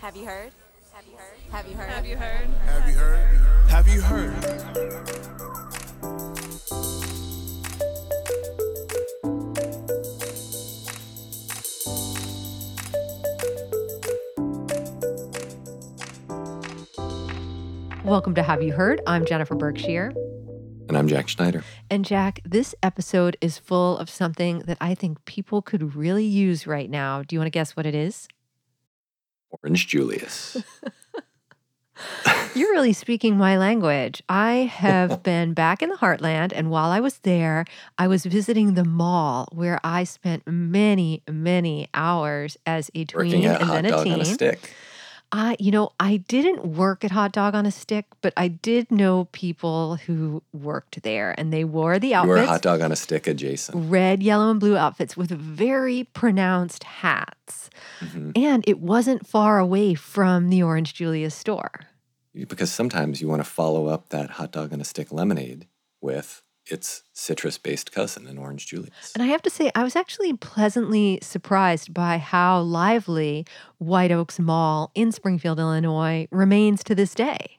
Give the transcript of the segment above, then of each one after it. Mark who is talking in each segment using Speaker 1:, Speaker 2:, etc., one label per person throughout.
Speaker 1: Have you heard? Have you heard? Have you heard?
Speaker 2: Have you heard?
Speaker 3: Have you heard? Have you heard?
Speaker 4: Welcome to Have You Heard? I'm Jennifer Berkshire.
Speaker 5: And I'm Jack Schneider.
Speaker 4: And Jack, this episode is full of something that I think people could really use right now. Do you want to guess what it is?
Speaker 5: Orange Julius.
Speaker 4: You're really speaking my language. I have been back in the heartland, and while I was there, I was visiting the mall where I spent many, many hours as a tween and then a teen.
Speaker 5: On a stick.
Speaker 4: I, you know, I didn't work at Hot Dog on a Stick, but I did know people who worked there, and they wore the outfits.
Speaker 5: You were a hot dog on a stick adjacent.
Speaker 4: red, yellow, and blue outfits with very pronounced hats.
Speaker 5: Mhm.
Speaker 4: And it wasn't far away from the Orange Julius store.
Speaker 5: Because sometimes you want to follow up that hot dog on a stick lemonade with its citrus based cousin, an Orange Julius.
Speaker 4: And I have to say, I was actually pleasantly surprised by how lively White Oaks Mall in Springfield, Illinois remains to this day.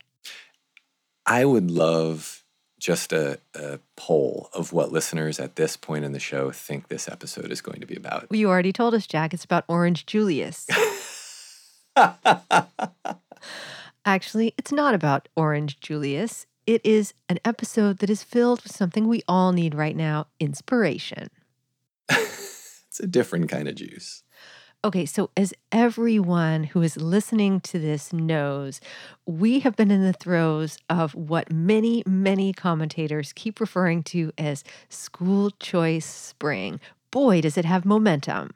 Speaker 5: I would love just a, a poll of what listeners at this point in the show think this episode is going to be about.
Speaker 4: You already told us, Jack, it's about Orange Julius. Actually, it's not about Orange Julius. It is an episode that is filled with something we all need right now inspiration.
Speaker 5: it's a different kind of juice.
Speaker 4: Okay, so as everyone who is listening to this knows, we have been in the throes of what many, many commentators keep referring to as school choice spring. Boy, does it have momentum.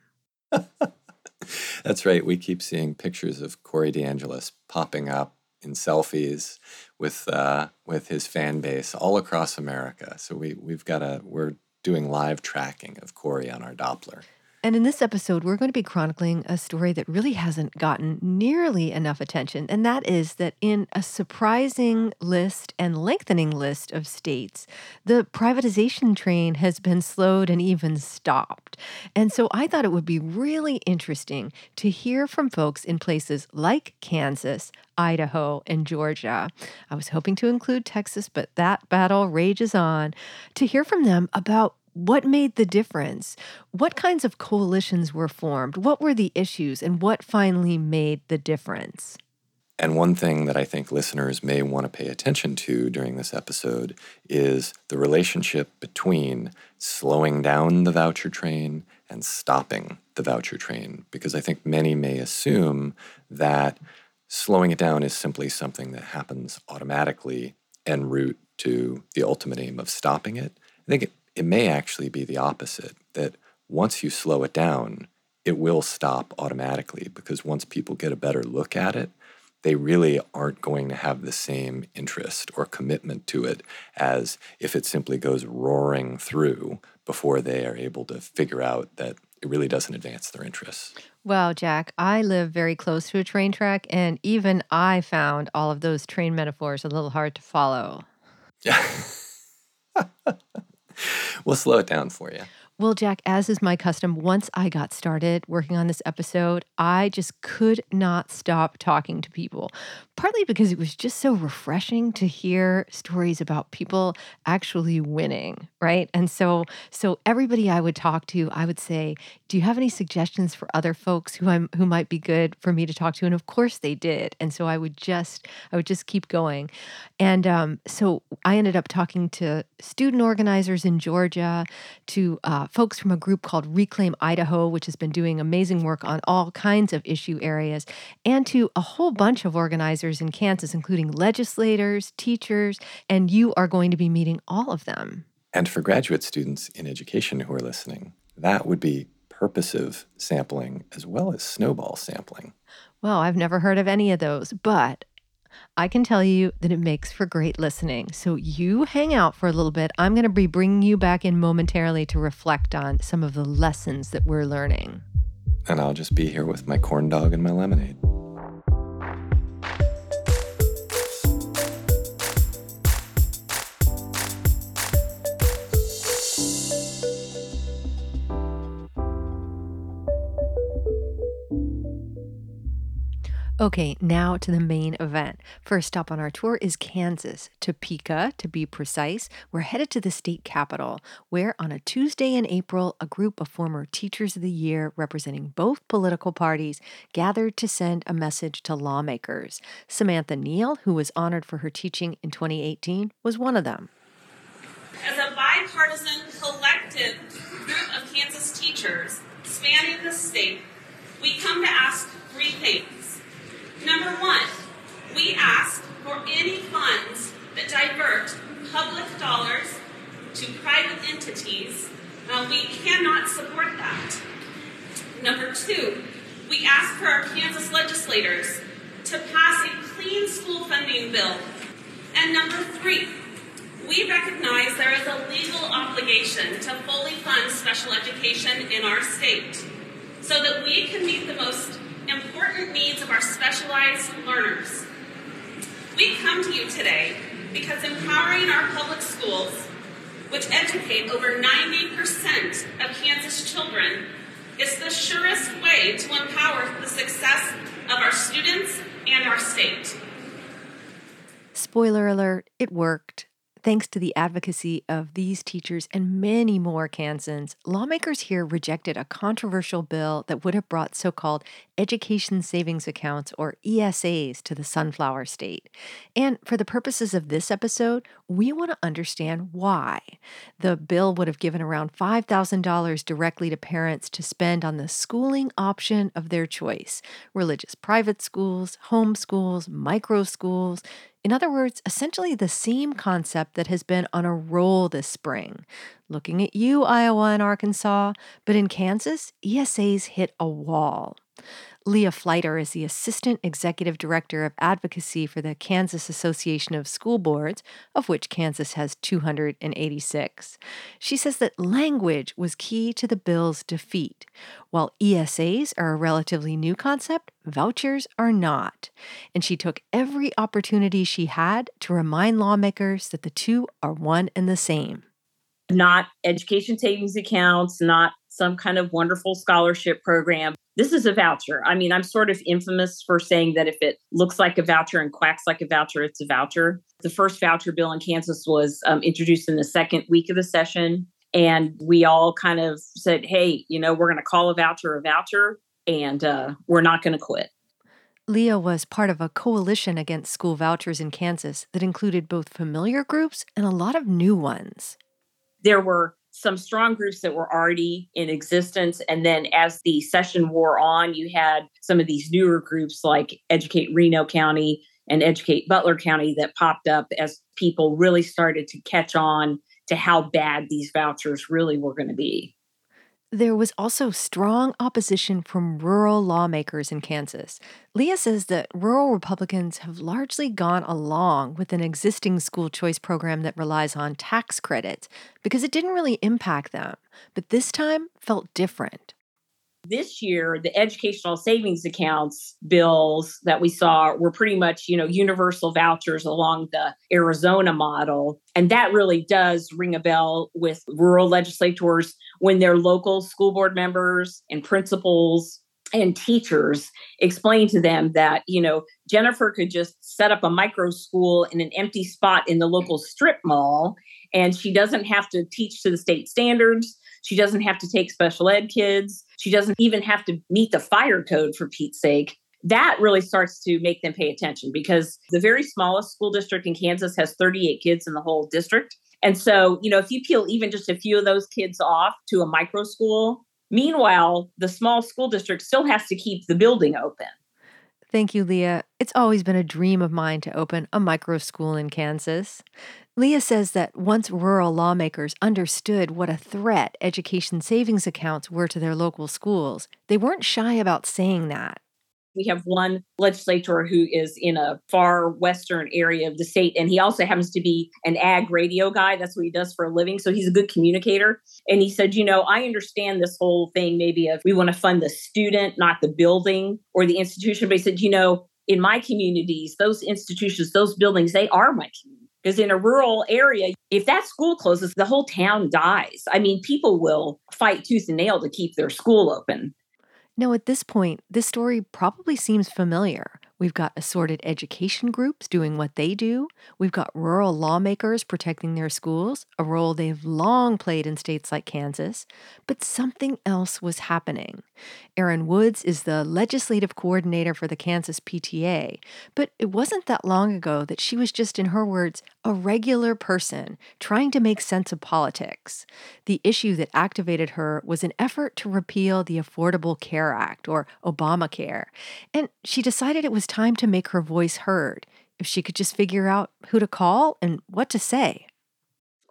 Speaker 5: That's right. We keep seeing pictures of Corey DeAngelis popping up in selfies with uh, with his fan base all across America. So we we've got a we're doing live tracking of Corey on our Doppler.
Speaker 4: And in this episode, we're going to be chronicling a story that really hasn't gotten nearly enough attention. And that is that in a surprising list and lengthening list of states, the privatization train has been slowed and even stopped. And so I thought it would be really interesting to hear from folks in places like Kansas, Idaho, and Georgia. I was hoping to include Texas, but that battle rages on. To hear from them about what made the difference? What kinds of coalitions were formed? What were the issues? And what finally made the difference?
Speaker 5: And one thing that I think listeners may want to pay attention to during this episode is the relationship between slowing down the voucher train and stopping the voucher train. Because I think many may assume that slowing it down is simply something that happens automatically en route to the ultimate aim of stopping it. I think it, may actually be the opposite, that once you slow it down, it will stop automatically because once people get a better look at it, they really aren't going to have the same interest or commitment to it as if it simply goes roaring through before they are able to figure out that it really doesn't advance their interests.
Speaker 4: Well, Jack, I live very close to a train track, and even I found all of those train metaphors a little hard to follow.
Speaker 5: Yeah. we'll slow it down for you.
Speaker 4: Well, Jack, as is my custom, once I got started working on this episode, I just could not stop talking to people. Partly because it was just so refreshing to hear stories about people actually winning, right? And so so everybody I would talk to, I would say, "Do you have any suggestions for other folks who I'm who might be good for me to talk to?" And of course they did. And so I would just I would just keep going. And um, so I ended up talking to student organizers in Georgia, to uh, Uh, folks from a group called Reclaim Idaho, which has been doing amazing work on all kinds of issue areas, and to a whole bunch of organizers in Kansas, including legislators, teachers, and you are going to be meeting all of them.
Speaker 5: And for graduate students in education who are listening, that would be purposive sampling as well as snowball sampling.
Speaker 4: Well, I've never heard of any of those, but I can tell you that it makes for great listening. So you hang out for a little bit. I'm going to be bringing you back in momentarily to reflect on some of the lessons that we're learning.
Speaker 5: And I'll just be here with my corn dog and my lemonade.
Speaker 4: Okay, now to the main event. First stop on our tour is Kansas, Topeka to be precise. We're headed to the state capital, where on a Tuesday in April, a group of former Teachers of the Year representing both political parties gathered to send a message to lawmakers. Samantha Neal, who was honored for her teaching in 2018, was one of them.
Speaker 2: As a bipartisan collective group of Kansas teachers spanning the state, we come to ask three things. Number one, we ask for any funds that divert public dollars to private entities. Uh, we cannot support that. Number two, we ask for our Kansas legislators to pass a clean school funding bill. And number three, we recognize there is a legal obligation to fully fund special education in our state so that we can meet the most important needs of our specialized learners. We come to you today because empowering our public schools, which educate over 90% of Kansas children, is the surest way to empower the success of our students and our state.
Speaker 4: Spoiler alert, it worked. Thanks to the advocacy of these teachers and many more Kansans, lawmakers here rejected a controversial bill that would have brought so called education savings accounts, or ESAs, to the Sunflower State. And for the purposes of this episode, we want to understand why. The bill would have given around $5,000 directly to parents to spend on the schooling option of their choice religious private schools, home schools, micro schools. In other words, essentially the same concept that has been on a roll this spring. Looking at you, Iowa and Arkansas, but in Kansas, ESAs hit a wall. Leah Fliter is the Assistant Executive Director of Advocacy for the Kansas Association of School Boards, of which Kansas has 286. She says that language was key to the bill's defeat. While ESAs are a relatively new concept, vouchers are not. And she took every opportunity she had to remind lawmakers that the two are one and the same.
Speaker 6: Not education savings accounts, not some kind of wonderful scholarship program this is a voucher. I mean, I'm sort of infamous for saying that if it looks like a voucher and quacks like a voucher, it's a voucher. The first voucher bill in Kansas was um, introduced in the second week of the session. And we all kind of said, hey, you know, we're going to call a voucher a voucher and uh, we're not going to quit.
Speaker 4: Leah was part of a coalition against school vouchers in Kansas that included both familiar groups and a lot of new ones.
Speaker 6: There were some strong groups that were already in existence. And then as the session wore on, you had some of these newer groups like Educate Reno County and Educate Butler County that popped up as people really started to catch on to how bad these vouchers really were going to be.
Speaker 4: There was also strong opposition from rural lawmakers in Kansas. Leah says that rural Republicans have largely gone along with an existing school choice program that relies on tax credits because it didn't really impact them, but this time felt different
Speaker 6: this year the educational savings accounts bills that we saw were pretty much you know universal vouchers along the arizona model. And that really does ring a bell with rural legislators when their local school board members and principals and teachers explain to them that you know jennifer could just set up a micro school in an empty spot in the local strip mall and she doesn't have to teach to the state standards she doesn't have to take special ed kids. She doesn't even have to meet the fire code for Pete's sake. That really starts to make them pay attention because the very smallest school district in Kansas has 38 kids in the whole district. And so, you know, if you peel even just a few of those kids off to a micro school, meanwhile, the small school district still has to keep the building open.
Speaker 4: Thank you, Leah. It's always been a dream of mine to open a micro school in Kansas. Leah says that once rural lawmakers understood what a threat education savings accounts were to their local schools, they weren't shy about saying that.
Speaker 6: We have one legislator who is in a far western area of the state, and he also happens to be an ag radio guy. That's what he does for a living. So he's a good communicator. And he said, You know, I understand this whole thing maybe of we want to fund the student, not the building or the institution. But he said, You know, in my communities, those institutions, those buildings, they are my community. Because in a rural area, if that school closes, the whole town dies. I mean, people will fight tooth and nail to keep their school open.
Speaker 4: Now, at this point, this story probably seems familiar. We've got assorted education groups doing what they do. We've got rural lawmakers protecting their schools, a role they've long played in states like Kansas. But something else was happening. Erin Woods is the legislative coordinator for the Kansas PTA, but it wasn't that long ago that she was just, in her words, a regular person trying to make sense of politics. The issue that activated her was an effort to repeal the Affordable Care Act, or Obamacare, and she decided it was was time to make her voice heard if she could just figure out who to call and what to say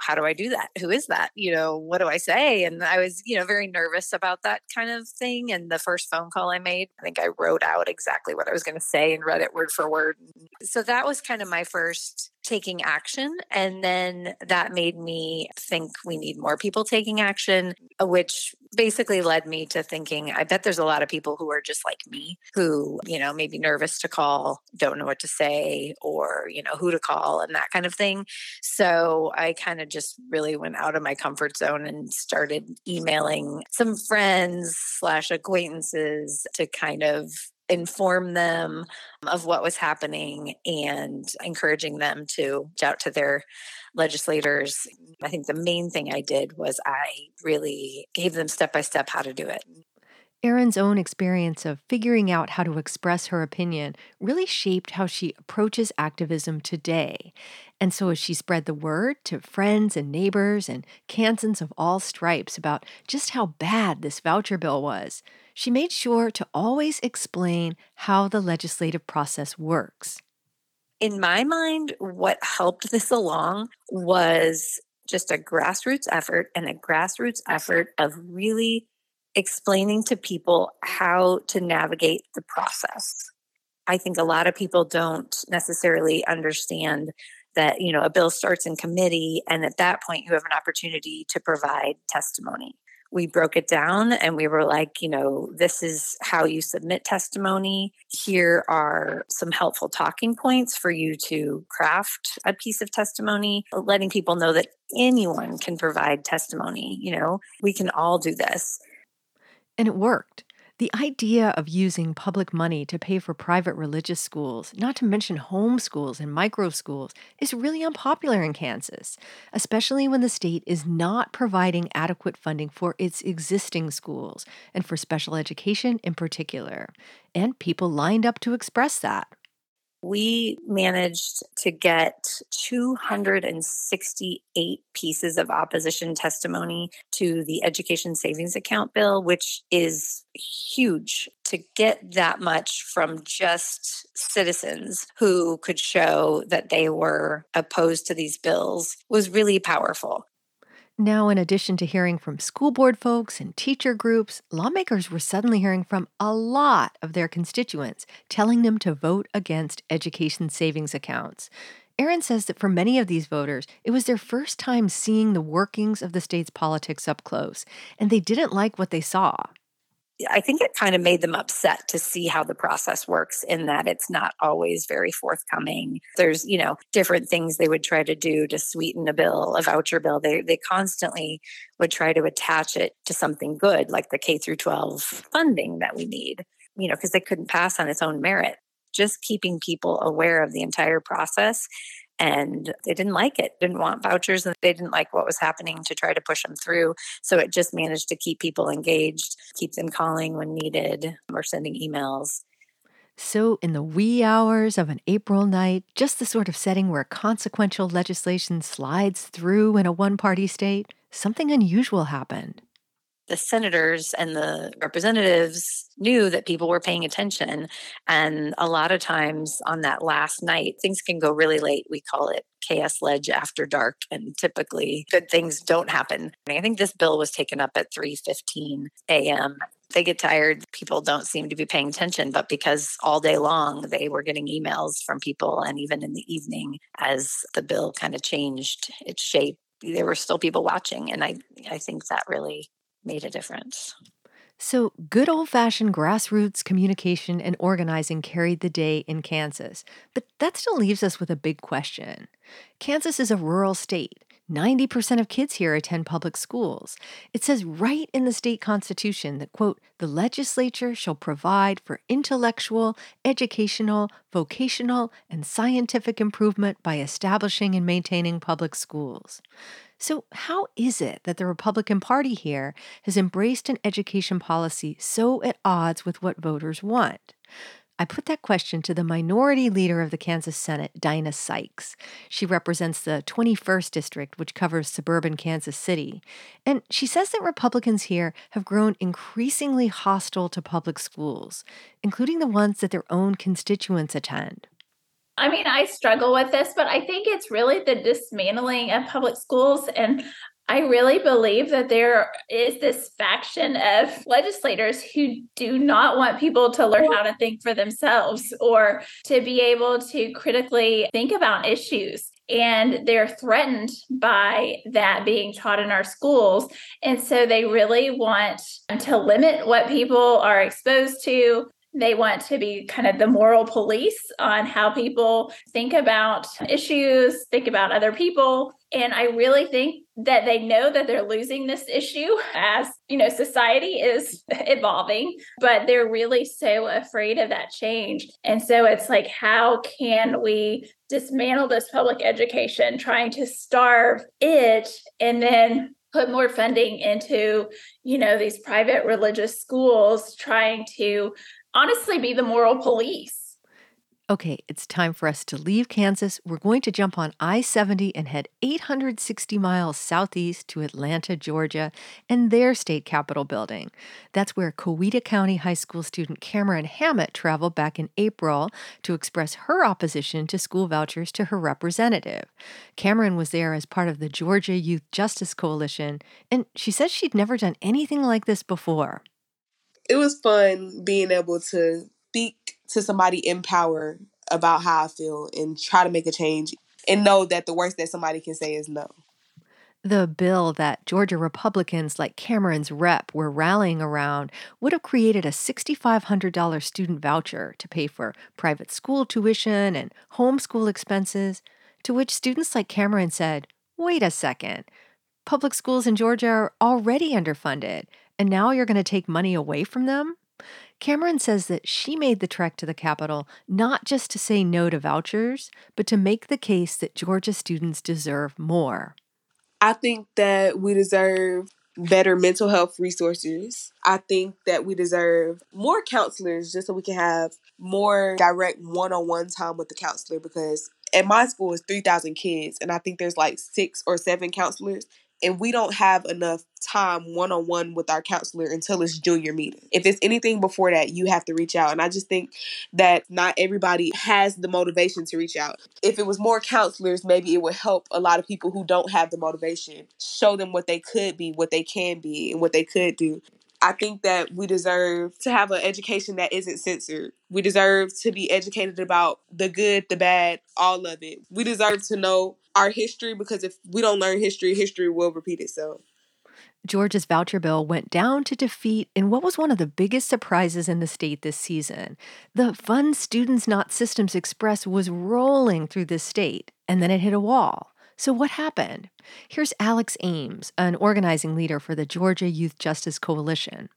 Speaker 7: how do I do that? Who is that? You know, what do I say? And I was, you know, very nervous about that kind of thing. And the first phone call I made, I think I wrote out exactly what I was going to say and read it word for word. So that was kind of my first taking action. And then that made me think we need more people taking action, uh, which basically led me to thinking I bet there's a lot of people who are just like me who, you know, maybe nervous to call, don't know what to say, or, you know, who to call and that kind of thing. So I kind of just really went out of my comfort zone and started emailing some friends slash acquaintances to kind of inform them of what was happening and encouraging them to reach out to their legislators. I think the main thing I did was I really gave them step by step how to do it.
Speaker 4: Erin's own experience of figuring out how to express her opinion really shaped how she approaches activism today. And so, as she spread the word to friends and neighbors and Kansans of all stripes about just how bad this voucher bill was, she made sure to always explain how the legislative process works.
Speaker 7: In my mind, what helped this along was just a grassroots effort and a grassroots effort of really explaining to people how to navigate the process. I think a lot of people don't necessarily understand that, you know, a bill starts in committee and at that point you have an opportunity to provide testimony we broke it down and we were like, you know, this is how you submit testimony. Here are some helpful talking points for you to craft a piece of testimony, uh, letting people know that anyone can provide testimony. You know, we can all do this.
Speaker 4: And it worked. The idea of using public money to pay for private religious schools, not to mention homeschools and micro schools, is really unpopular in Kansas, especially when the state is not providing adequate funding for its existing schools and for special education in particular. And people lined up to express that
Speaker 7: we managed to get 268 pieces of opposition testimony to the education savings account bill, which is huge to get that much from just citizens who could show that they were opposed to these bills was really powerful.
Speaker 4: Now, in addition to hearing from school board folks and teacher groups, lawmakers were suddenly hearing from a lot of their constituents telling them to vote against education savings accounts. Erin says that for many of these voters, it was their first time seeing the workings of the state's politics up close, and they didn't like what they saw.
Speaker 7: I think it kind of made them upset to see how the process works in that it's not always very forthcoming. There's, you know, different things they would try to do to sweeten a bill, a voucher bill. They they constantly would try to attach it to something good like the K through 12 funding that we need, you know, because they couldn't pass on its own merit. Just keeping people aware of the entire process and they didn't like it didn't want vouchers and they didn't like what was happening to try to push them through. So it just managed to keep people engaged keep them calling when needed or sending emails.
Speaker 4: So, in the wee hours of an April night, just the sort of setting where consequential legislation slides through in a one party state, something unusual happened
Speaker 7: the senators and the representatives knew that people were paying attention. And a lot of times on that last night, things can go really late. We call it KS Leg after dark, and typically good things don't happen. I think this bill was taken up at 3:15 a.m. They get tired. People don't seem to be paying attention, but because all day long they were getting emails from people, and even in the evening, as the bill kind of changed its shape, there were still people watching, and I I think that really made a difference.
Speaker 4: So, good old fashioned grassroots communication and organizing carried the day in Kansas. But that still leaves us with a big question. Kansas is a rural state. 90% of kids here attend public schools. It says right in the state constitution that, quote, the legislature shall provide for intellectual, educational, vocational, and scientific improvement by establishing and maintaining public schools. So, how is it that the Republican Party here has embraced an education policy so at odds with what voters want? I put that question to the minority leader of the Kansas Senate, Dinah Sykes. She represents the 21st District, which covers suburban Kansas City. And she says that Republicans here have grown increasingly hostile to public schools, including the ones that their own constituents attend.
Speaker 8: I mean, I struggle with this, but I think it's really the dismantling of public schools. And I really believe that there is this faction of legislators who do not want people to learn how to think for themselves or to be able to critically think about issues. And they're threatened by that being taught in our schools. And so they really want to limit what people are exposed to. They want to be kind of the moral police on how people think about issues, think about other people. And I really think that they know that they're losing this issue as, you know, society is evolving, but they're really so afraid of that change. And so it's like, how can we dismantle this public education, trying to starve it and then put more funding into you know these private religious schools trying to honestly be the moral police.
Speaker 4: Okay, it's time for us to leave Kansas. We're going to jump on I 70 and head 860 miles southeast to Atlanta, Georgia, and their state capitol building. That's where Coweta County High School student Cameron Hammett traveled back in April to express her opposition to school vouchers to her representative. Cameron was there as part of the Georgia Youth Justice Coalition, and she says she'd never done anything like this before
Speaker 9: it was fun being able to speak to somebody in power about how I feel and try to make a change and know that the worst that somebody can say is no.
Speaker 4: The bill that Georgia Republicans like Cameron's rep were rallying around would have created a $6,500 student voucher to pay for private school tuition and homeschool expenses, to which students like Cameron said, wait a second, public schools in Georgia are already underfunded and now you're going to take money away from them? Cameron says that she made the trek to the Capitol not just to say no to vouchers, but to make the case that Georgia students deserve more.
Speaker 9: I think that we deserve better mental health resources. I think that we deserve more counselors just so we can have more direct one on one time with the counselor because at my school is 3,000 kids and I think there's like six or seven counselors and we don't have enough time one on one with our counselor until it's junior meeting. If it's anything before that, you have to reach out. And I just think that not everybody has the motivation to reach out. If it was more counselors, maybe it would help a lot of people who don't have the motivation, show them what they could be, what they can be, and what they could do. I think that we deserve to have an education that isn't censored. We deserve to be educated about the good, the bad, all of it. We deserve to know our history because if we don't learn history, history will repeat itself.
Speaker 4: Georgia's voucher bill went down to defeat in what was one of the biggest surprises in the state this season. The Fund Students Not Systems Express was rolling through the state, and then it hit a wall. So, what happened? Here's Alex Ames, an organizing leader for the Georgia Youth Justice Coalition.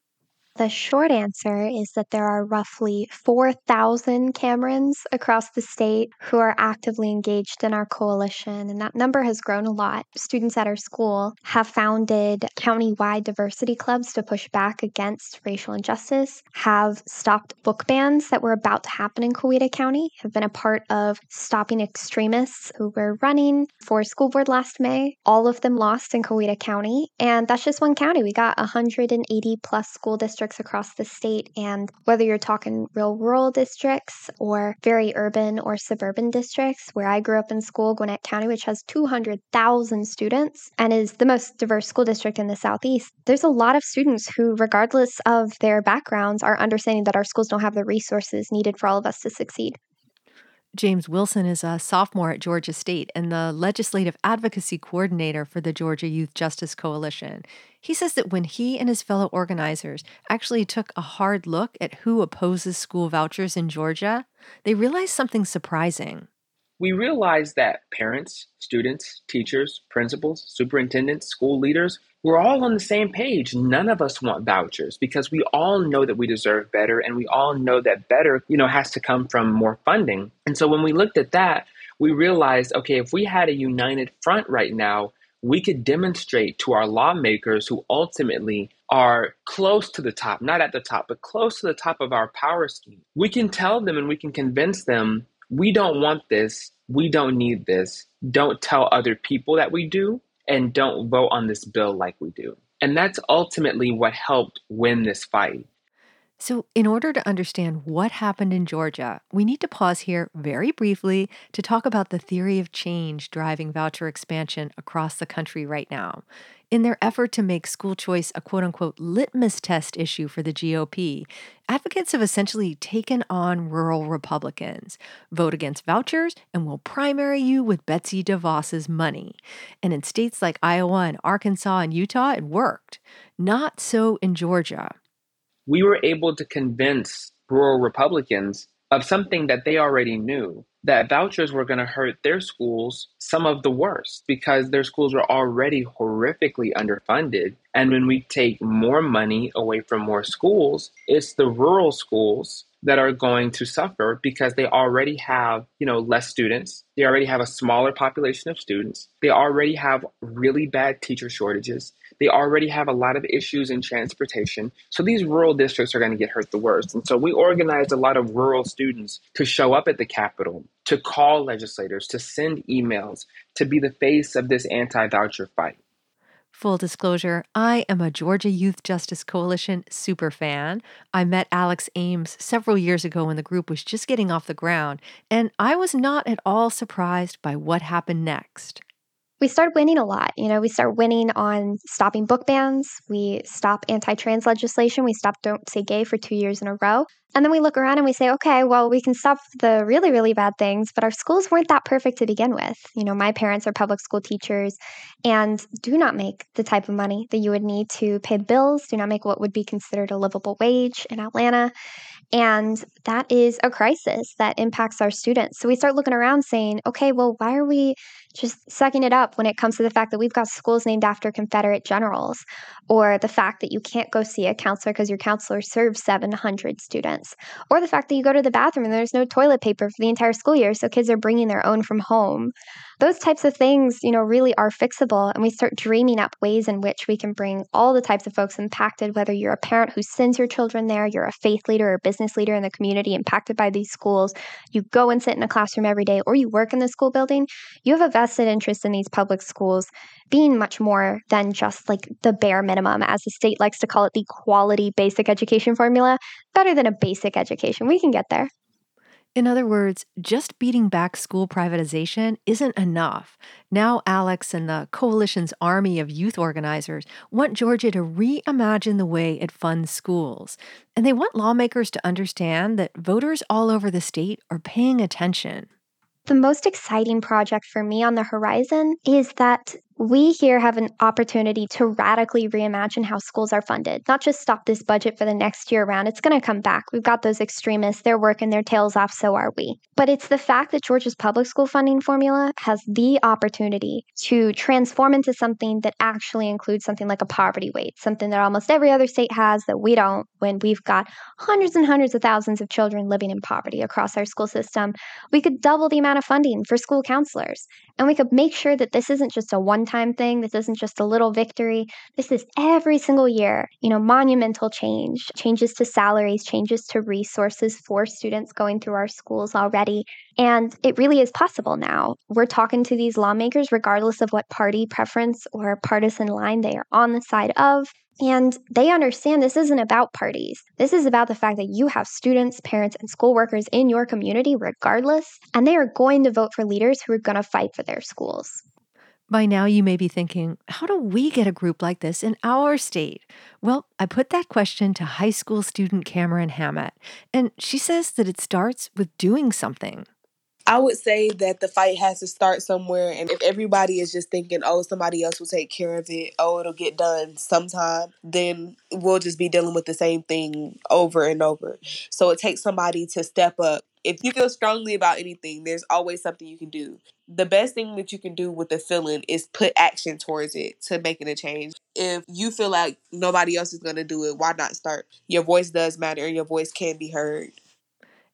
Speaker 10: The short answer is that there are roughly 4,000 Camerons across the state who are actively engaged in our coalition, and that number has grown a lot. Students at our school have founded county-wide diversity clubs to push back against racial injustice, have stopped book bans that were about to happen in Coweta County, have been a part of stopping extremists who were running for school board last May. All of them lost in Coweta County, and that's just one county. We got 180 plus school districts districts across the state. And whether you're talking real rural districts or very urban or suburban districts, where I grew up in school, Gwinnett County, which has 200,000 students and is the most diverse school district in the Southeast, there's a lot of students who, regardless of their backgrounds, are understanding that our schools don't have the resources needed for all of us to succeed.
Speaker 4: James Wilson is a sophomore at Georgia State and the legislative advocacy coordinator for the Georgia Youth Justice Coalition. He says that when he and his fellow organizers actually took a hard look at who opposes school vouchers in Georgia, they realized something surprising.
Speaker 11: we realized that parents, students, teachers, principals, superintendents, school leaders, we're all on the same page. None of us want vouchers because we all know that we deserve better and we all know that better, you know, has to come from more funding. And so when we looked at that, we realized, okay, if we had a united front right now, we could demonstrate to our lawmakers who ultimately are close to the top, not at the top, but close to the top of our power scheme. We can tell them and we can convince them we don't want this, we don't need this. Don't tell other people that we do and don't vote on this bill like we do. And that's ultimately what helped win this fight.
Speaker 4: So, in order to understand what happened in Georgia, we need to pause here very briefly to talk about the theory of change driving voucher expansion across the country right now. In their effort to make school choice a quote unquote litmus test issue for the GOP, advocates have essentially taken on rural Republicans. Vote against vouchers and we'll primary you with Betsy DeVos's money. And in states like Iowa and Arkansas and Utah, it worked. Not so in Georgia
Speaker 11: we were able to convince rural Republicans of something that they already knew that vouchers were going to hurt their schools some of the worst because their schools were already horrifically underfunded. And when we take more money away from more schools, it's the rural schools that are going to suffer because they already have, you know, less students. They already have a smaller population of students. They already have really bad teacher shortages. They already have a lot of issues in transportation. So these rural districts are going to get hurt the worst. And so we organized a lot of rural students to show up at the Capitol, to call legislators, to send emails, to be the face of this anti voucher fight.
Speaker 4: Full disclosure, I am a Georgia Youth Justice Coalition super fan. I met Alex Ames several years ago when the group was just getting off the ground, and I was not at all surprised by what happened next
Speaker 10: we started winning a lot. You know, we start winning on stopping book bans. We stop anti trans legislation. We stop Don't Say Gay for two years in a row. And then we look around and we say, okay, well, we can stop the really, really bad things, but our schools weren't that perfect to begin with. You know, my parents are public school teachers and do not make the type of money that you would need to pay bills, do not make what would be considered a livable wage in Atlanta. And that is a crisis that impacts our students. So we start looking around saying, okay, well, why are we just sucking it up when it comes to the fact that we've got schools named after Confederate generals, or the fact that you can't go see a counselor because your counselor serves 700 students, or the fact that you go to the bathroom and there's no toilet paper for the entire school year, so kids are bringing their own from home. Those types of things, you know, really are fixable, and we start dreaming up ways in which we can bring all the types of folks impacted, whether you're a parent who sends your children there, you're a faith leader or business leader in the community impacted by these schools, you go and sit in a classroom every day, or you work in the school building, you have a vested interest in these public schools being much more than just like the bare minimum, as the state likes to call it, the quality basic education formula, better than a basic education. We can get there.
Speaker 4: In other words, just beating back school privatization isn't enough. Now, Alex and the coalition's army of youth organizers want Georgia to reimagine the way it funds schools. And they want lawmakers to understand that voters all over the state are paying attention.
Speaker 10: The most exciting project for me on the horizon is that we here have an opportunity to radically reimagine how schools are funded, not just stop this budget for the next year around. It's going to come back. We've got those extremists, they're working their tails off, so are we. But it's the fact that Georgia's public school funding formula has the opportunity to transform into something that actually includes something like a poverty weight, something that almost every other state has that we don't when we've got hundreds and hundreds of thousands of children living in poverty across our school system. We could double the amount of funding for school counselors, and we could make sure that this isn't just a one time thing. This isn't just a little victory. This is every single year, you know, monumental change, changes to salaries, changes to resources for students going through our schools already. And it really is possible now. We're talking to these lawmakers, regardless of what party preference or partisan line they are on the side of. And they understand this isn't about parties. This is about the fact that you have students, parents, and school workers in your community, regardless, and they are going to vote for leaders who are going to fight for their schools.
Speaker 4: By now, you may be thinking, how do we get a group like this in our state? Well, I put that question to high school student Cameron Hammett, and she says that it starts with doing something.
Speaker 9: I would say that the fight has to start somewhere. And if everybody is just thinking, oh, somebody else will take care of it, oh, it'll get done sometime, then we'll just be dealing with the same thing over and over. So it takes somebody to step up If you feel strongly about anything, there's always something you can do. The best thing that you can do with the feeling is put action towards it to making a change. If you feel like nobody else is going to do it, why not start? Your voice does matter and your voice can be heard.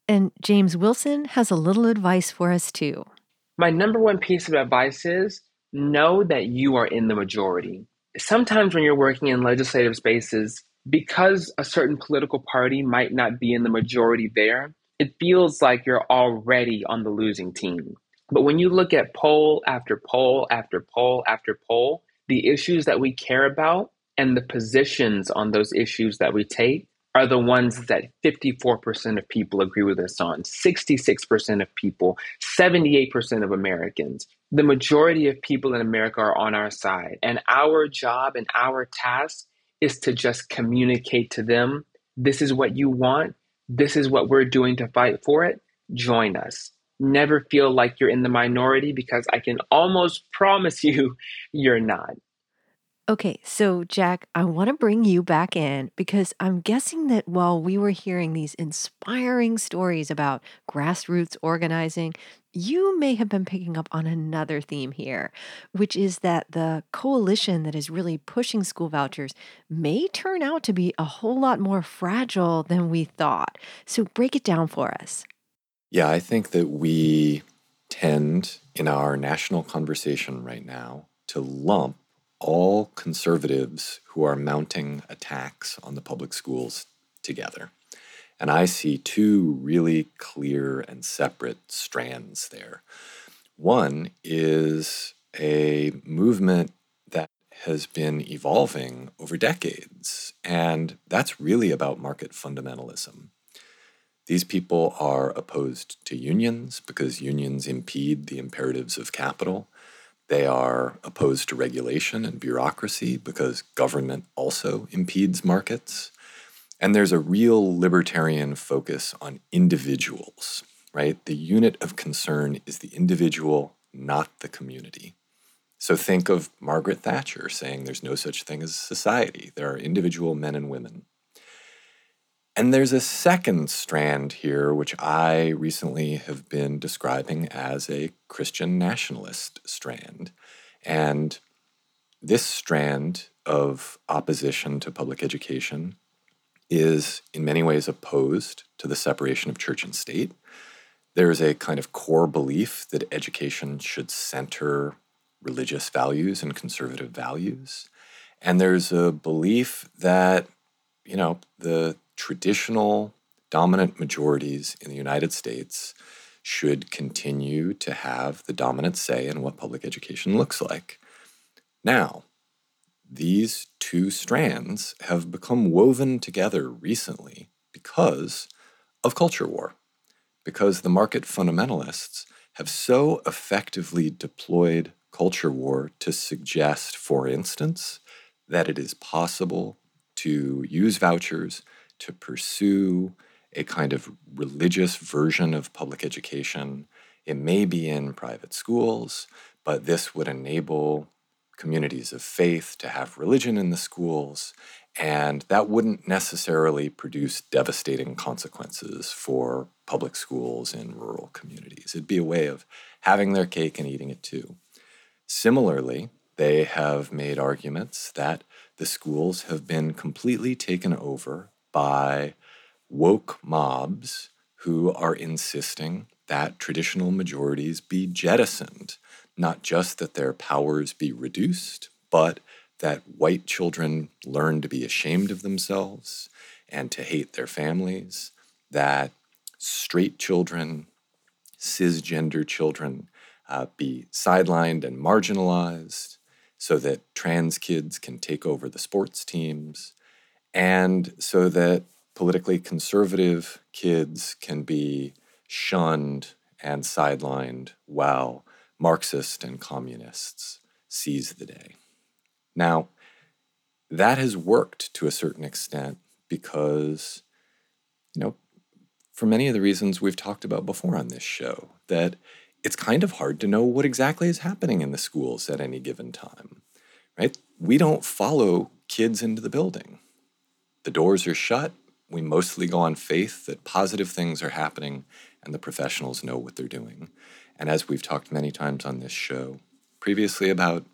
Speaker 4: And James Wilson has a little advice for us too.
Speaker 11: My number one piece of advice is know that you are in the majority. Sometimes when you're working in legislative spaces, because a certain political party might not be in the majority there, it feels like you're already on the losing team. But when you look at poll after poll after poll after poll, the issues that we care about and the positions on those issues that we take are the ones that 54% of people agree with us on, 66% of people, 78% of Americans. The majority of people in America are on our side. And our job and our task is to just communicate to them this is what you want, this is what we're doing to fight for it. Join us. Never feel like you're in the minority because I can almost promise you you're not.
Speaker 4: Okay, so Jack, I want to bring you back in because I'm guessing that while we were hearing these inspiring stories about grassroots organizing, you may have been picking up on another theme here, which is that the coalition that is really pushing school vouchers may turn out to be a whole lot more fragile than we thought. So break it down for us.
Speaker 5: Yeah, I think that we tend in our national conversation right now to lump all conservatives who are mounting attacks on the public schools together. And I see two really clear and separate strands there. One is a movement that has been evolving over decades, and that's really about market fundamentalism. These people are opposed to unions because unions impede the imperatives of capital. They are opposed to regulation and bureaucracy because government also impedes markets. And there's a real libertarian focus on individuals, right? The unit of concern is the individual, not the community. So think of Margaret Thatcher saying there's no such thing as society, there are individual men and women. And there's a second strand here, which I recently have been describing as a Christian nationalist strand. And this strand of opposition to public education is in many ways opposed to the separation of church and state. There is a kind of core belief that education should center religious values and conservative values. And there's a belief that, you know, the traditional dominant majorities in the United States should continue to have the dominant say in what public education looks like. Now, these two strands have become woven together recently because of culture war, because the market fundamentalists have so effectively deployed culture war to suggest, for instance, that it is possible to use vouchers to pursue a kind of religious version of public education. It may be in private schools, but this would enable communities of faith to have religion in the schools, and that wouldn't necessarily produce devastating consequences for public schools in rural communities. It'd be a way of having their cake and eating it too. Similarly, they have made arguments that the schools have been completely taken over by woke mobs who are insisting that traditional majorities be jettisoned, not just that their powers be reduced, but that white children learn to be ashamed of themselves and to hate their families, that straight children, cisgender children uh, be sidelined and marginalized so that trans kids can take over the sports teams, and so that politically conservative kids can be shunned and sidelined while Marxist and communists seize the day. Now, that has worked to a certain extent because, you know, for many of the reasons we've talked about before on this show, that it's kind of hard to know what exactly is happening in the schools at any given time, right? We don't follow kids into the building. The doors are shut. We mostly go on faith that positive things are happening and the professionals know what they're doing. And as we've talked many times on this show previously about,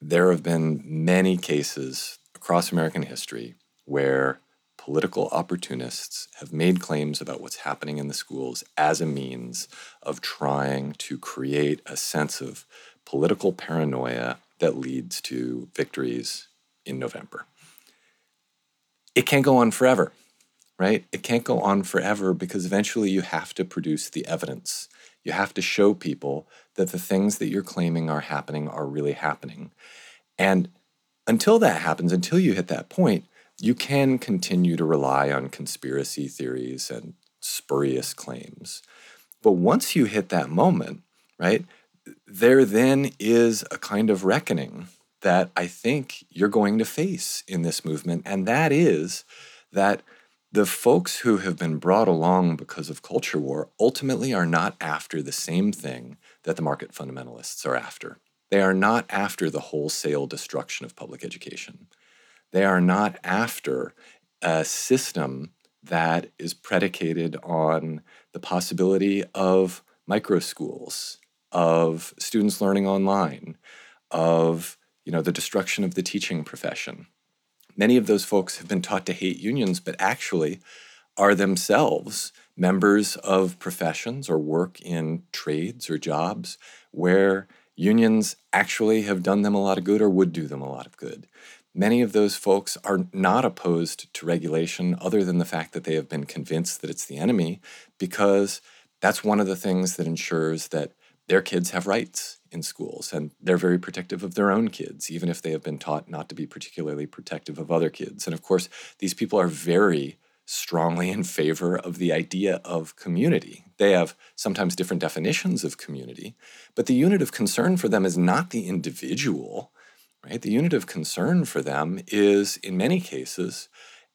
Speaker 5: there have been many cases across American history where political opportunists have made claims about what's happening in the schools as a means of trying to create a sense of political paranoia that leads to victories in November. It can't go on forever, right? It can't go on forever because eventually you have to produce the evidence. You have to show people that the things that you're claiming are happening are really happening. And until that happens, until you hit that point, you can continue to rely on conspiracy theories and spurious claims. But once you hit that moment, right, there then is a kind of reckoning that I think you're going to face in this movement. And that is that the folks who have been brought along because of culture war ultimately are not after the same thing that the market fundamentalists are after. They are not after the wholesale destruction of public education. They are not after a system that is predicated on the possibility of micro schools, of students learning online, of you know the destruction of the teaching profession. Many of those folks have been taught to hate unions, but actually are themselves members of professions or work in trades or jobs where unions actually have done them a lot of good or would do them a lot of good. Many of those folks are not opposed to regulation, other than the fact that they have been convinced that it's the enemy, because that's one of the things that ensures that their kids have rights in schools and they're very protective of their own kids, even if they have been taught not to be particularly protective of other kids. And of course, these people are very strongly in favor of the idea of community. They have sometimes different definitions of community, but the unit of concern for them is not the individual right? The unit of concern for them is, in many cases,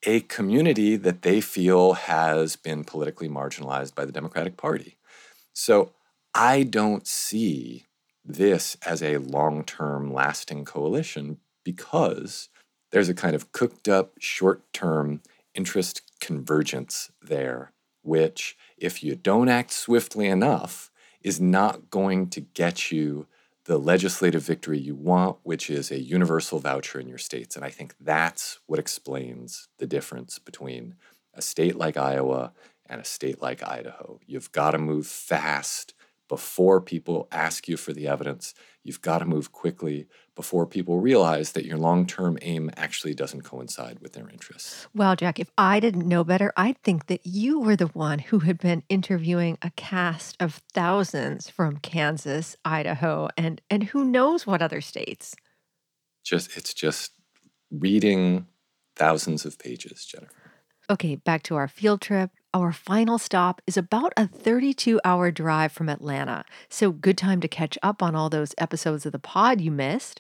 Speaker 5: a community that they feel has been politically marginalized by the Democratic Party. So I don't see this as a long term lasting coalition because there's a kind of cooked up short term interest convergence there, which, if you don't act swiftly enough, is not going to get you the legislative victory you want, which is a universal voucher in your states. And I think that's what explains the difference between a state like Iowa and a state like Idaho. You've got to move fast before people ask you for the evidence. You've got to move quickly before people realize that your long term aim actually doesn't coincide with their interests.
Speaker 4: Well, Jack, if I didn't know better, I'd think that you were the one who had been interviewing a cast of thousands from Kansas, Idaho, and, and who knows what other states.
Speaker 5: Just it's just reading thousands of pages, Jennifer.
Speaker 4: Okay, back to our field trip. Our final stop is about a 32 hour drive from Atlanta, so good time to catch up on all those episodes of the pod you missed.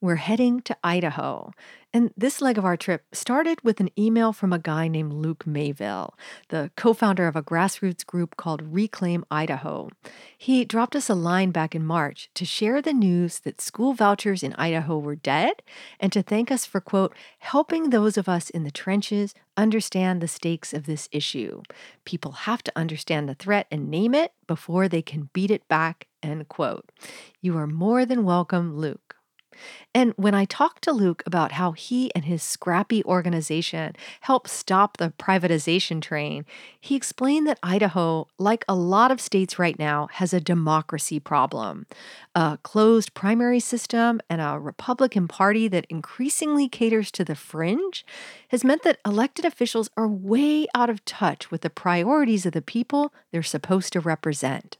Speaker 4: We're heading to Idaho. And this leg of our trip started with an email from a guy named Luke Mayville, the co founder of a grassroots group called Reclaim Idaho. He dropped us a line back in March to share the news that school vouchers in Idaho were dead and to thank us for, quote, helping those of us in the trenches understand the stakes of this issue. People have to understand the threat and name it before they can beat it back, end quote. You are more than welcome, Luke. And when I talked to Luke about how he and his scrappy organization helped stop the privatization train, he explained that Idaho, like a lot of states right now, has a democracy problem. A closed primary system and a Republican Party that increasingly caters to the fringe has meant that elected officials are way out of touch with the priorities of the people they're supposed to represent.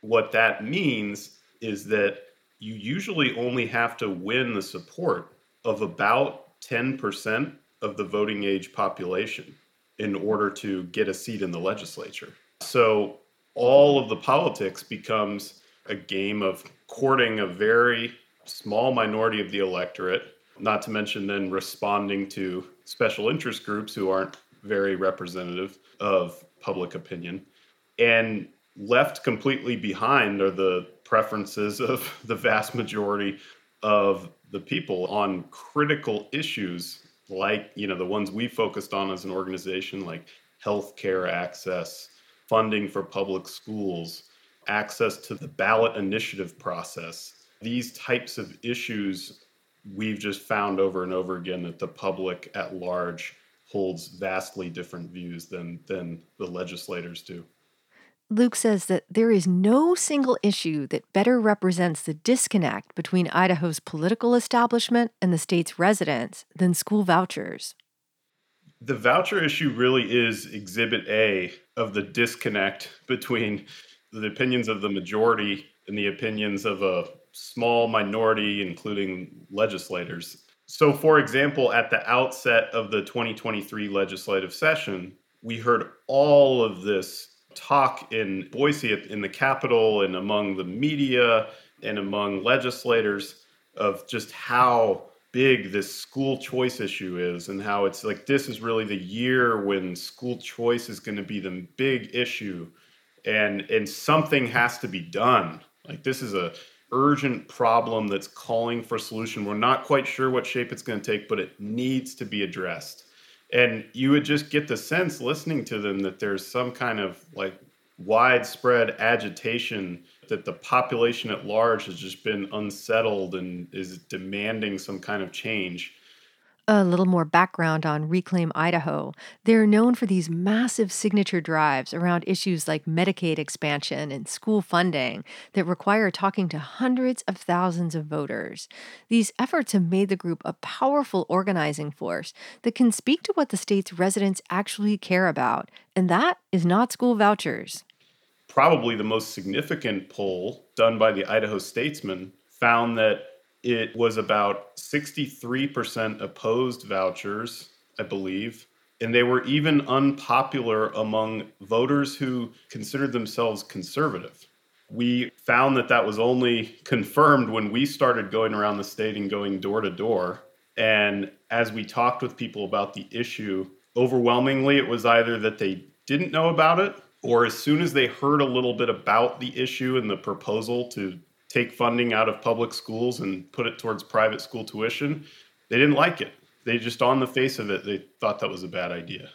Speaker 12: What that means is that you usually only have to win the support of about 10% of the voting age population in order to get a seat in the legislature. So all of the politics becomes a game of courting a very small minority of the electorate, not to mention then responding to special interest groups who aren't very representative of public opinion. And left completely behind are the preferences of the vast majority of the people on critical issues like you know the ones we focused on as an organization like healthcare access funding for public schools, access to the ballot initiative process. These types of issues we've just found over and over again that the public at large holds vastly different views than than the legislators do.
Speaker 4: Luke says that there is no single issue that better represents the disconnect between Idaho's political establishment and the state's residents than school vouchers.
Speaker 12: The voucher issue really is exhibit A of the disconnect between the opinions of the majority and the opinions of a small minority, including legislators. So, for example, at the outset of the 2023 legislative session, we heard all of this talk in Boise, in the Capitol, and among the media and among legislators of just how big this school choice issue is and how it's like this is really the year when school choice is going to be the big issue and and something has to be done. Like this is a urgent problem that's calling for a solution. We're not quite sure what shape it's going to take but it needs to be addressed and you would just get the sense listening to them that there's some kind of like widespread agitation that the population at large has just been unsettled and is demanding some kind of change
Speaker 4: a little more background on Reclaim Idaho. They're known for these massive signature drives around issues like Medicaid expansion and school funding that require talking to hundreds of thousands of voters. These efforts have made the group a powerful organizing force that can speak to what the state's residents actually care about, and that is not school vouchers.
Speaker 12: Probably the most significant poll done by the Idaho Statesman found that it was about 63% opposed vouchers, I believe. And they were even unpopular among voters who considered themselves conservative. We found that that was only confirmed when we started going around the state and going door to door. And as we talked with people about the issue, overwhelmingly it was either that they didn't know about it, or as soon as they heard a little bit about the issue and the proposal to take funding out of public schools and put it towards private school tuition. They didn't like it. They just, on the face of it, they thought that was a bad idea.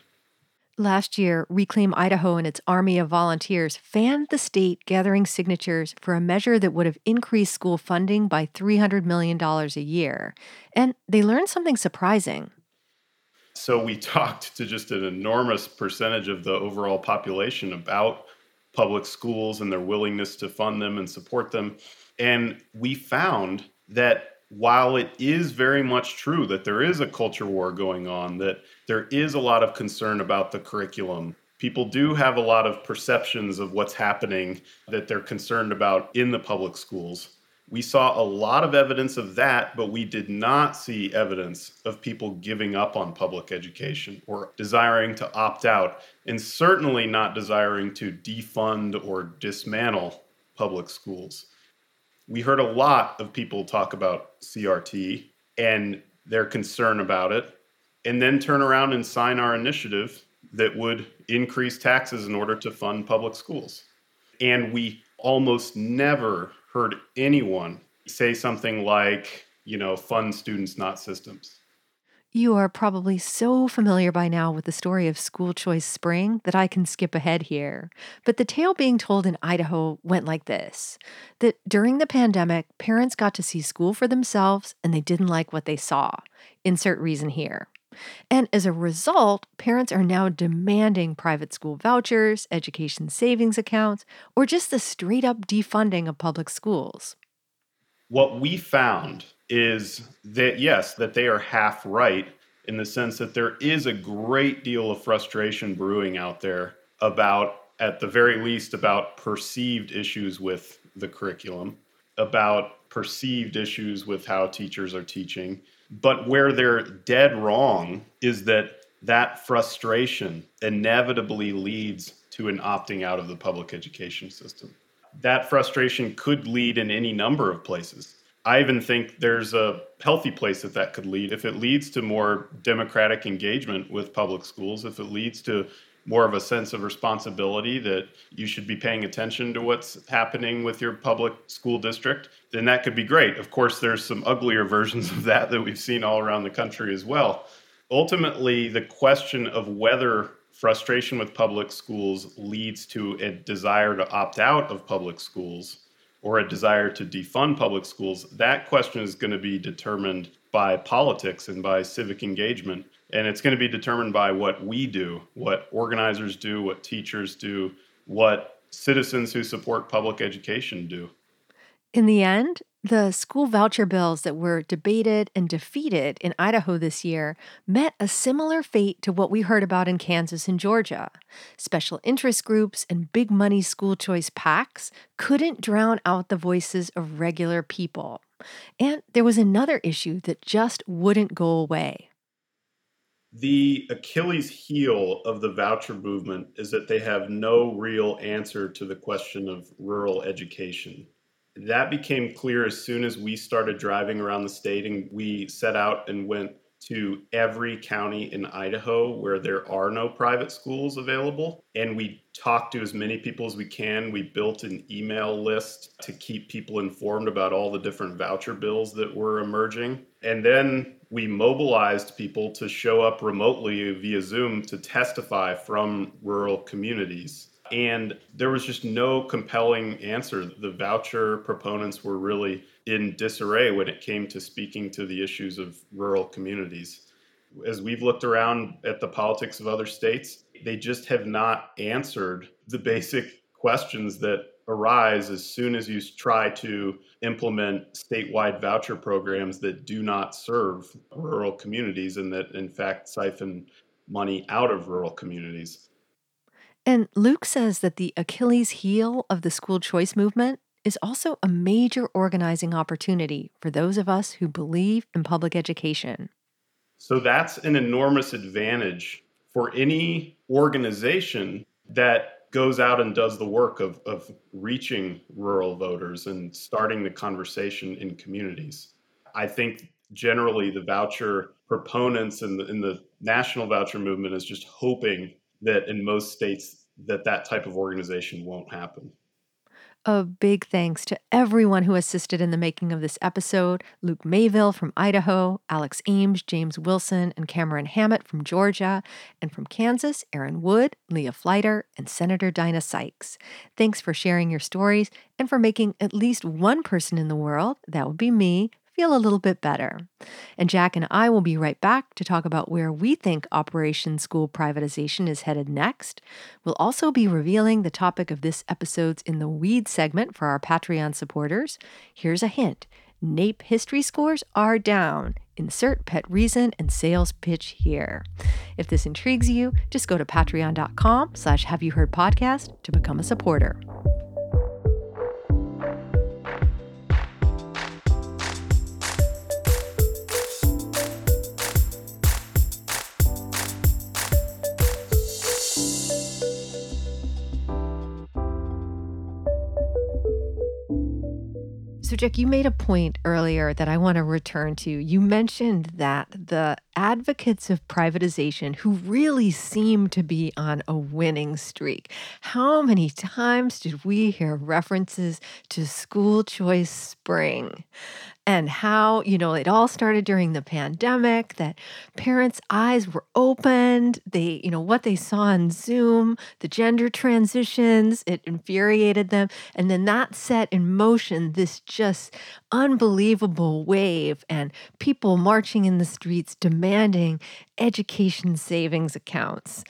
Speaker 4: Last year, Reclaim Idaho and its army of volunteers fanned the state gathering signatures for a measure that would have increased school funding by $300 million a year. And they learned something surprising.
Speaker 12: So we talked to just an enormous percentage of the overall population about public schools and their willingness to fund them and support them. And we found that while it is very much true that there is a culture war going on, that there is a lot of concern about the curriculum, people do have a lot of perceptions of what's happening that they're concerned about in the public schools. We saw a lot of evidence of that, but we did not see evidence of people giving up on public education or desiring to opt out, and certainly not desiring to defund or dismantle public schools we heard a lot of people talk about CRT and their concern about it, and then turn around and sign our initiative that would increase taxes in order to fund public schools. And we almost never heard anyone say something like, you know, fund students, not systems.
Speaker 4: You are probably so familiar by now with the story of school choice spring that I can skip ahead here. But the tale being told in Idaho went like this that during the pandemic, parents got to see school for themselves and they didn't like what they saw. Insert reason here. And as a result, parents are now demanding private school vouchers, education savings accounts, or just the straight up defunding of public schools.
Speaker 12: What we found is that yes, that they are half right in the sense that there is a great deal of frustration brewing out there about, at the very least, about perceived issues with the curriculum, about perceived issues with how teachers are teaching. But where they're dead wrong is that that frustration inevitably leads to an opting out of the public education system. That frustration could lead in any number of places. I even think there's a healthy place that that could lead. If it leads to more democratic engagement with public schools, if it leads to more of a sense of responsibility that you should be paying attention to what's happening with your public school district, then that could be great. Of course, there's some uglier versions of that that we've seen all around the country as well. Ultimately, the question of whether frustration with public schools leads to a desire to opt out of public schools or a desire to defund public schools, that question is going to be determined by politics and by civic engagement. And it's going to be determined by what we do, what organizers do, what teachers do, what citizens who support public education do.
Speaker 4: In the end, the school voucher bills that were debated and defeated in Idaho this year met a similar fate to what we heard about in Kansas and Georgia. Special interest groups and big money school choice PACs couldn't drown out the voices of regular people. And there was another issue that just wouldn't go away.
Speaker 12: The Achilles heel of the voucher movement is that they have no real answer to the question of rural education that became clear as soon as we started driving around the state and we set out and went to every county in Idaho where there are no private schools available. And we talked to as many people as we can. We built an email list to keep people informed about all the different voucher bills that were emerging. And then we mobilized people to show up remotely via Zoom to testify from rural communities. And there was just no compelling answer. The voucher proponents were really in disarray when it came to speaking to the issues of rural communities. As we've looked around at the politics of other states, they just have not answered the basic questions that arise as soon as you try to implement statewide voucher programs that do not serve rural communities and that, in fact, siphon money out of rural communities.
Speaker 4: And Luke says that the Achilles heel of the school choice movement is also a major organizing opportunity for those of us who believe in public education.
Speaker 12: So that's an enormous advantage for any organization that goes out and does the work of, of reaching rural voters and starting the conversation in communities. I think generally the voucher proponents and the, and the national voucher movement is just hoping that in most states that that type of organization won't happen.
Speaker 4: A big thanks to everyone who assisted in the making of this episode Luke Mayville from Idaho, Alex Ames, James Wilson, and Cameron Hammett from Georgia, and from Kansas, Aaron Wood, Leah Fliter, and Senator Dinah Sykes. Thanks for sharing your stories and for making at least one person in the world, that would be me, feel a little bit better. And Jack and I will be right back to talk about where we think Operation School Privatization is headed next. We'll also be revealing the topic of this episode's In the Weeds segment for our Patreon supporters. Here's a hint NAEP history scores are down. Insert pet reason and sales pitch here. If this intrigues you, just go to patreon.com slash have you heard podcast to become a supporter. So, Jack, you made a point earlier that I want to return to. You mentioned that the advocates of privatization who really seem to be on a winning streak. How many times did we hear references to school choice spring? And how, you know, it all started during the pandemic, that parents' eyes were opened. They, you know, what they saw on Zoom, the gender transitions, it infuriated them. And then that set in motion this just unbelievable wave and people marching in the streets demanding education savings accounts.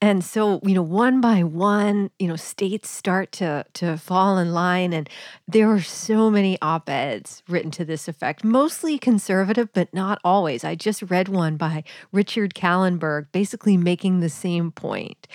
Speaker 4: And so, you know, one by one, you know, states start to to fall in line and there are so many op-eds written to this effect, mostly conservative, but not always. I just read one by Richard Kahlenberg basically making the same point.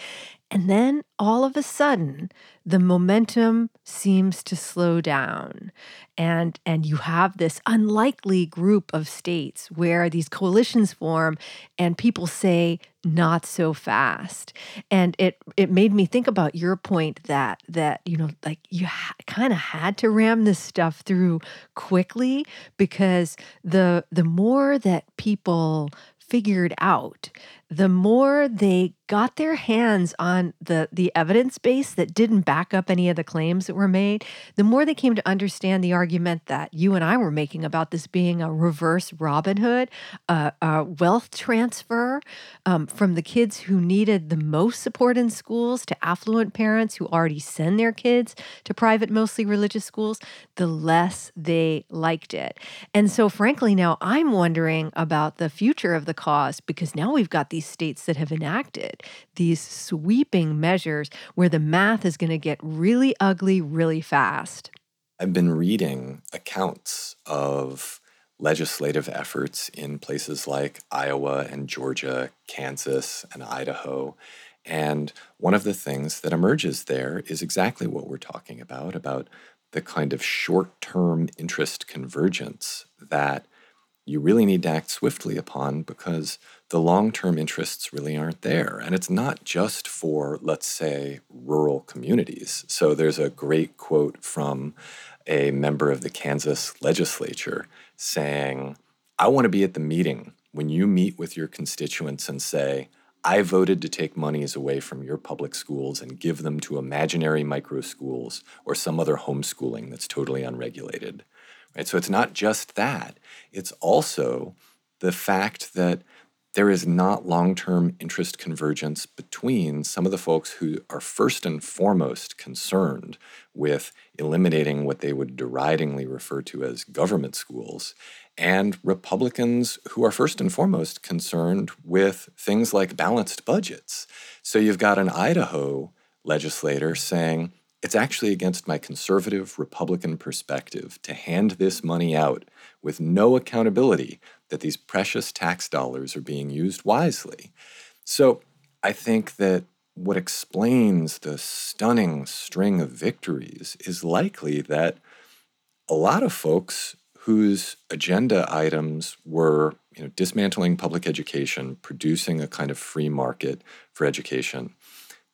Speaker 4: And then all of a sudden, the momentum seems to slow down. And, and you have this unlikely group of states where these coalitions form and people say, not so fast. And it, it made me think about your point that, that you know, like you ha- kind of had to ram this stuff through quickly because the, the more that people figured out, the more they got their hands on the the evidence base that didn't back up any of the claims that were made, the more they came to understand the argument that you and I were making about this being a reverse Robin Hood, uh, a wealth transfer um, from the kids who needed the most support in schools to affluent parents who already send their kids to private, mostly religious schools, the less they liked it. And so, frankly, now I'm wondering about the future of the cause because now we've got these states that have enacted these sweeping measures where the math is going to get really ugly really fast.
Speaker 5: I've been reading accounts of legislative efforts in places like Iowa and Georgia, Kansas and Idaho. And one of the things that emerges there is exactly what we're talking about about the kind of short term interest convergence that you really need to act swiftly upon because the long term interests really aren't there. And it's not just for, let's say, rural communities. So there's a great quote from a member of the Kansas legislature saying, I want to be at the meeting when you meet with your constituents and say, I voted to take monies away from your public schools and give them to imaginary micro schools or some other homeschooling that's totally unregulated. Right? So it's not just that, it's also the fact that there is not long term interest convergence between some of the folks who are first and foremost concerned with eliminating what they would deridingly refer to as government schools and Republicans who are first and foremost concerned with things like balanced budgets. So you've got an Idaho legislator saying, it's actually against my conservative Republican perspective to hand this money out with no accountability that these precious tax dollars are being used wisely. So I think that what explains the stunning string of victories is likely that a lot of folks whose agenda items were you know, dismantling public education, producing a kind of free market for education,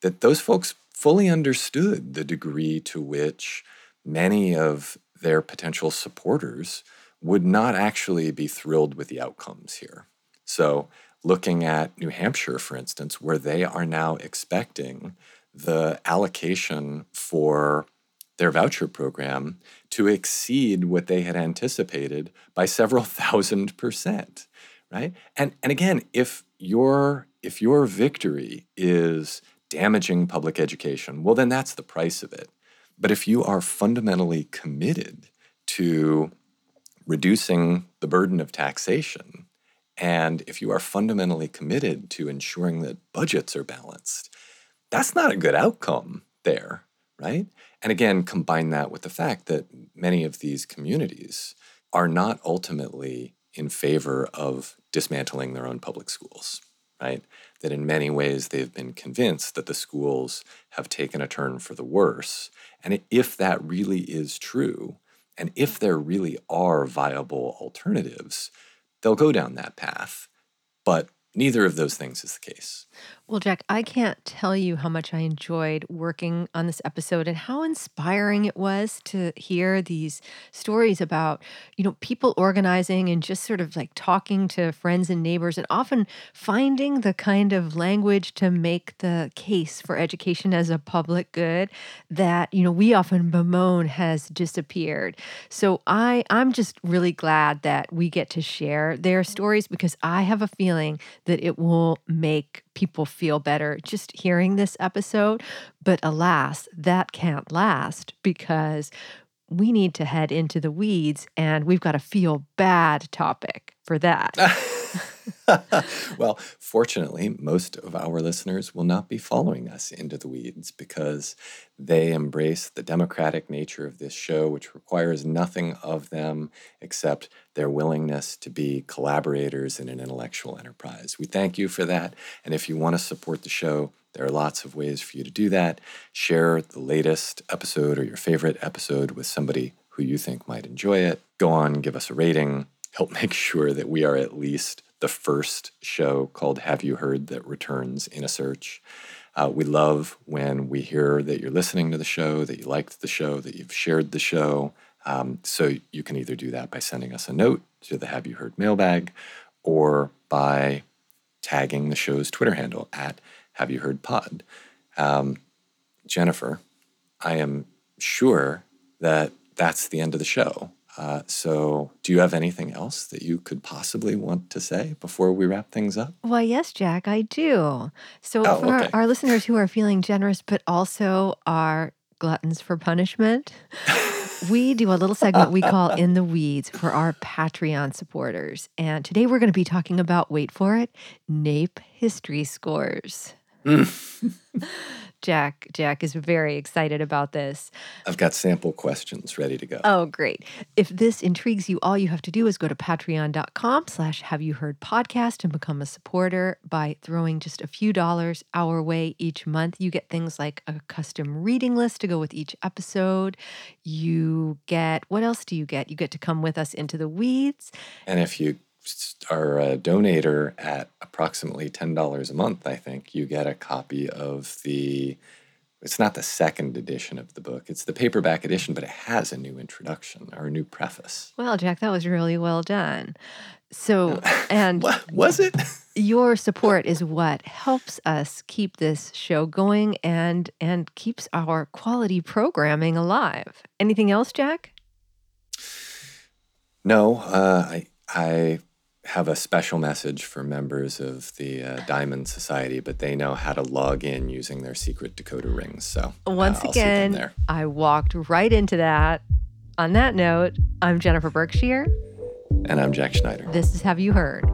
Speaker 5: that those folks fully understood the degree to which many of their potential supporters would not actually be thrilled with the outcomes here. So, looking at New Hampshire, for instance, where they are now expecting the allocation for their voucher program to exceed what they had anticipated by several thousand percent right and and again if your if your victory is damaging public education, well, then that's the price of it. But if you are fundamentally committed to reducing the burden of taxation, and if you are fundamentally committed to ensuring that budgets are balanced, that's not a good outcome there, right? And again, combine that with the fact that many of these communities are not ultimately in favor of dismantling their own public schools, right? That in many ways they've been convinced that the schools have taken a turn for the worse. And if that really is true, and if there really are viable alternatives, they'll go down that path. But neither of those things is the case.
Speaker 4: Well, Jack, I can't tell you how much I enjoyed working on this episode and how inspiring it was to hear these stories about, you know, people organizing and just sort of like talking to friends and neighbors and often finding the kind of language to make the case for education as a public good that, you know, we often bemoan has disappeared. So I I'm just really glad that we get to share their stories because I have a feeling that it will make people feel better just hearing this episode. But alas, that can't last because we need to head into the weeds and we've got a feel bad topic for that.
Speaker 5: well, fortunately, most of our listeners will not be following us into the weeds because they embrace the democratic nature of this show, which requires nothing of them except their willingness to be collaborators in an intellectual enterprise. We thank you for that. And if you want to support the show, there are lots of ways for you to do that. Share the latest episode or your favorite episode with somebody who you think might enjoy it. Go on, give us a rating, help make sure that we are at least the first show called Have You Heard that returns in a search. Uh, we love when we hear that you're listening to the show, that you liked the show, that you've shared the show. Um, so you can either do that by sending us a note to the Have You Heard mailbag or by tagging the show's Twitter handle at Have You Heard Pod. Um, Jennifer, I am sure that that's the end of the show. Uh, so, do you have anything else that you could possibly want to say before we wrap things up?
Speaker 4: Why, yes, Jack, I do. So,
Speaker 5: Oh,
Speaker 4: for
Speaker 5: okay.
Speaker 4: our, our listeners who are feeling generous, but also are gluttons for punishment, we do a little segment we call In the Weeds for our Patreon supporters. And today we're going to be talking about, wait for it, NAEP history scores. Jack, Jack is very excited about this.
Speaker 5: I've got sample questions ready to go.
Speaker 4: Oh, great. If this intrigues you, all you have to do is go to patreon.com slash have you heard podcast and become a supporter by throwing just a few dollars our way each month. You get things like a custom reading list to go with each episode. You get, what else do you get? You get to come with us into the weeds.
Speaker 5: And if you are a donator at approximately $10 a month, I think, you get a copy of the, it's not the second edition of the book, it's the paperback edition, but it has a new introduction or a new preface.
Speaker 4: Well, Jack, that was really well done. So, and
Speaker 5: was it?
Speaker 4: Your support is what helps us keep this show going and and keeps our quality programming alive. Anything else, Jack?
Speaker 5: No, uh, I, I have a special message for members of the uh, Diamond Society, but they know how to log in using their secret decoder rings. So uh,
Speaker 4: Once
Speaker 5: them
Speaker 4: again. I walked right into that. On that note, I'm Jennifer Berkshire.
Speaker 5: And I'm Jack Schneider.
Speaker 4: This is Have You Heard?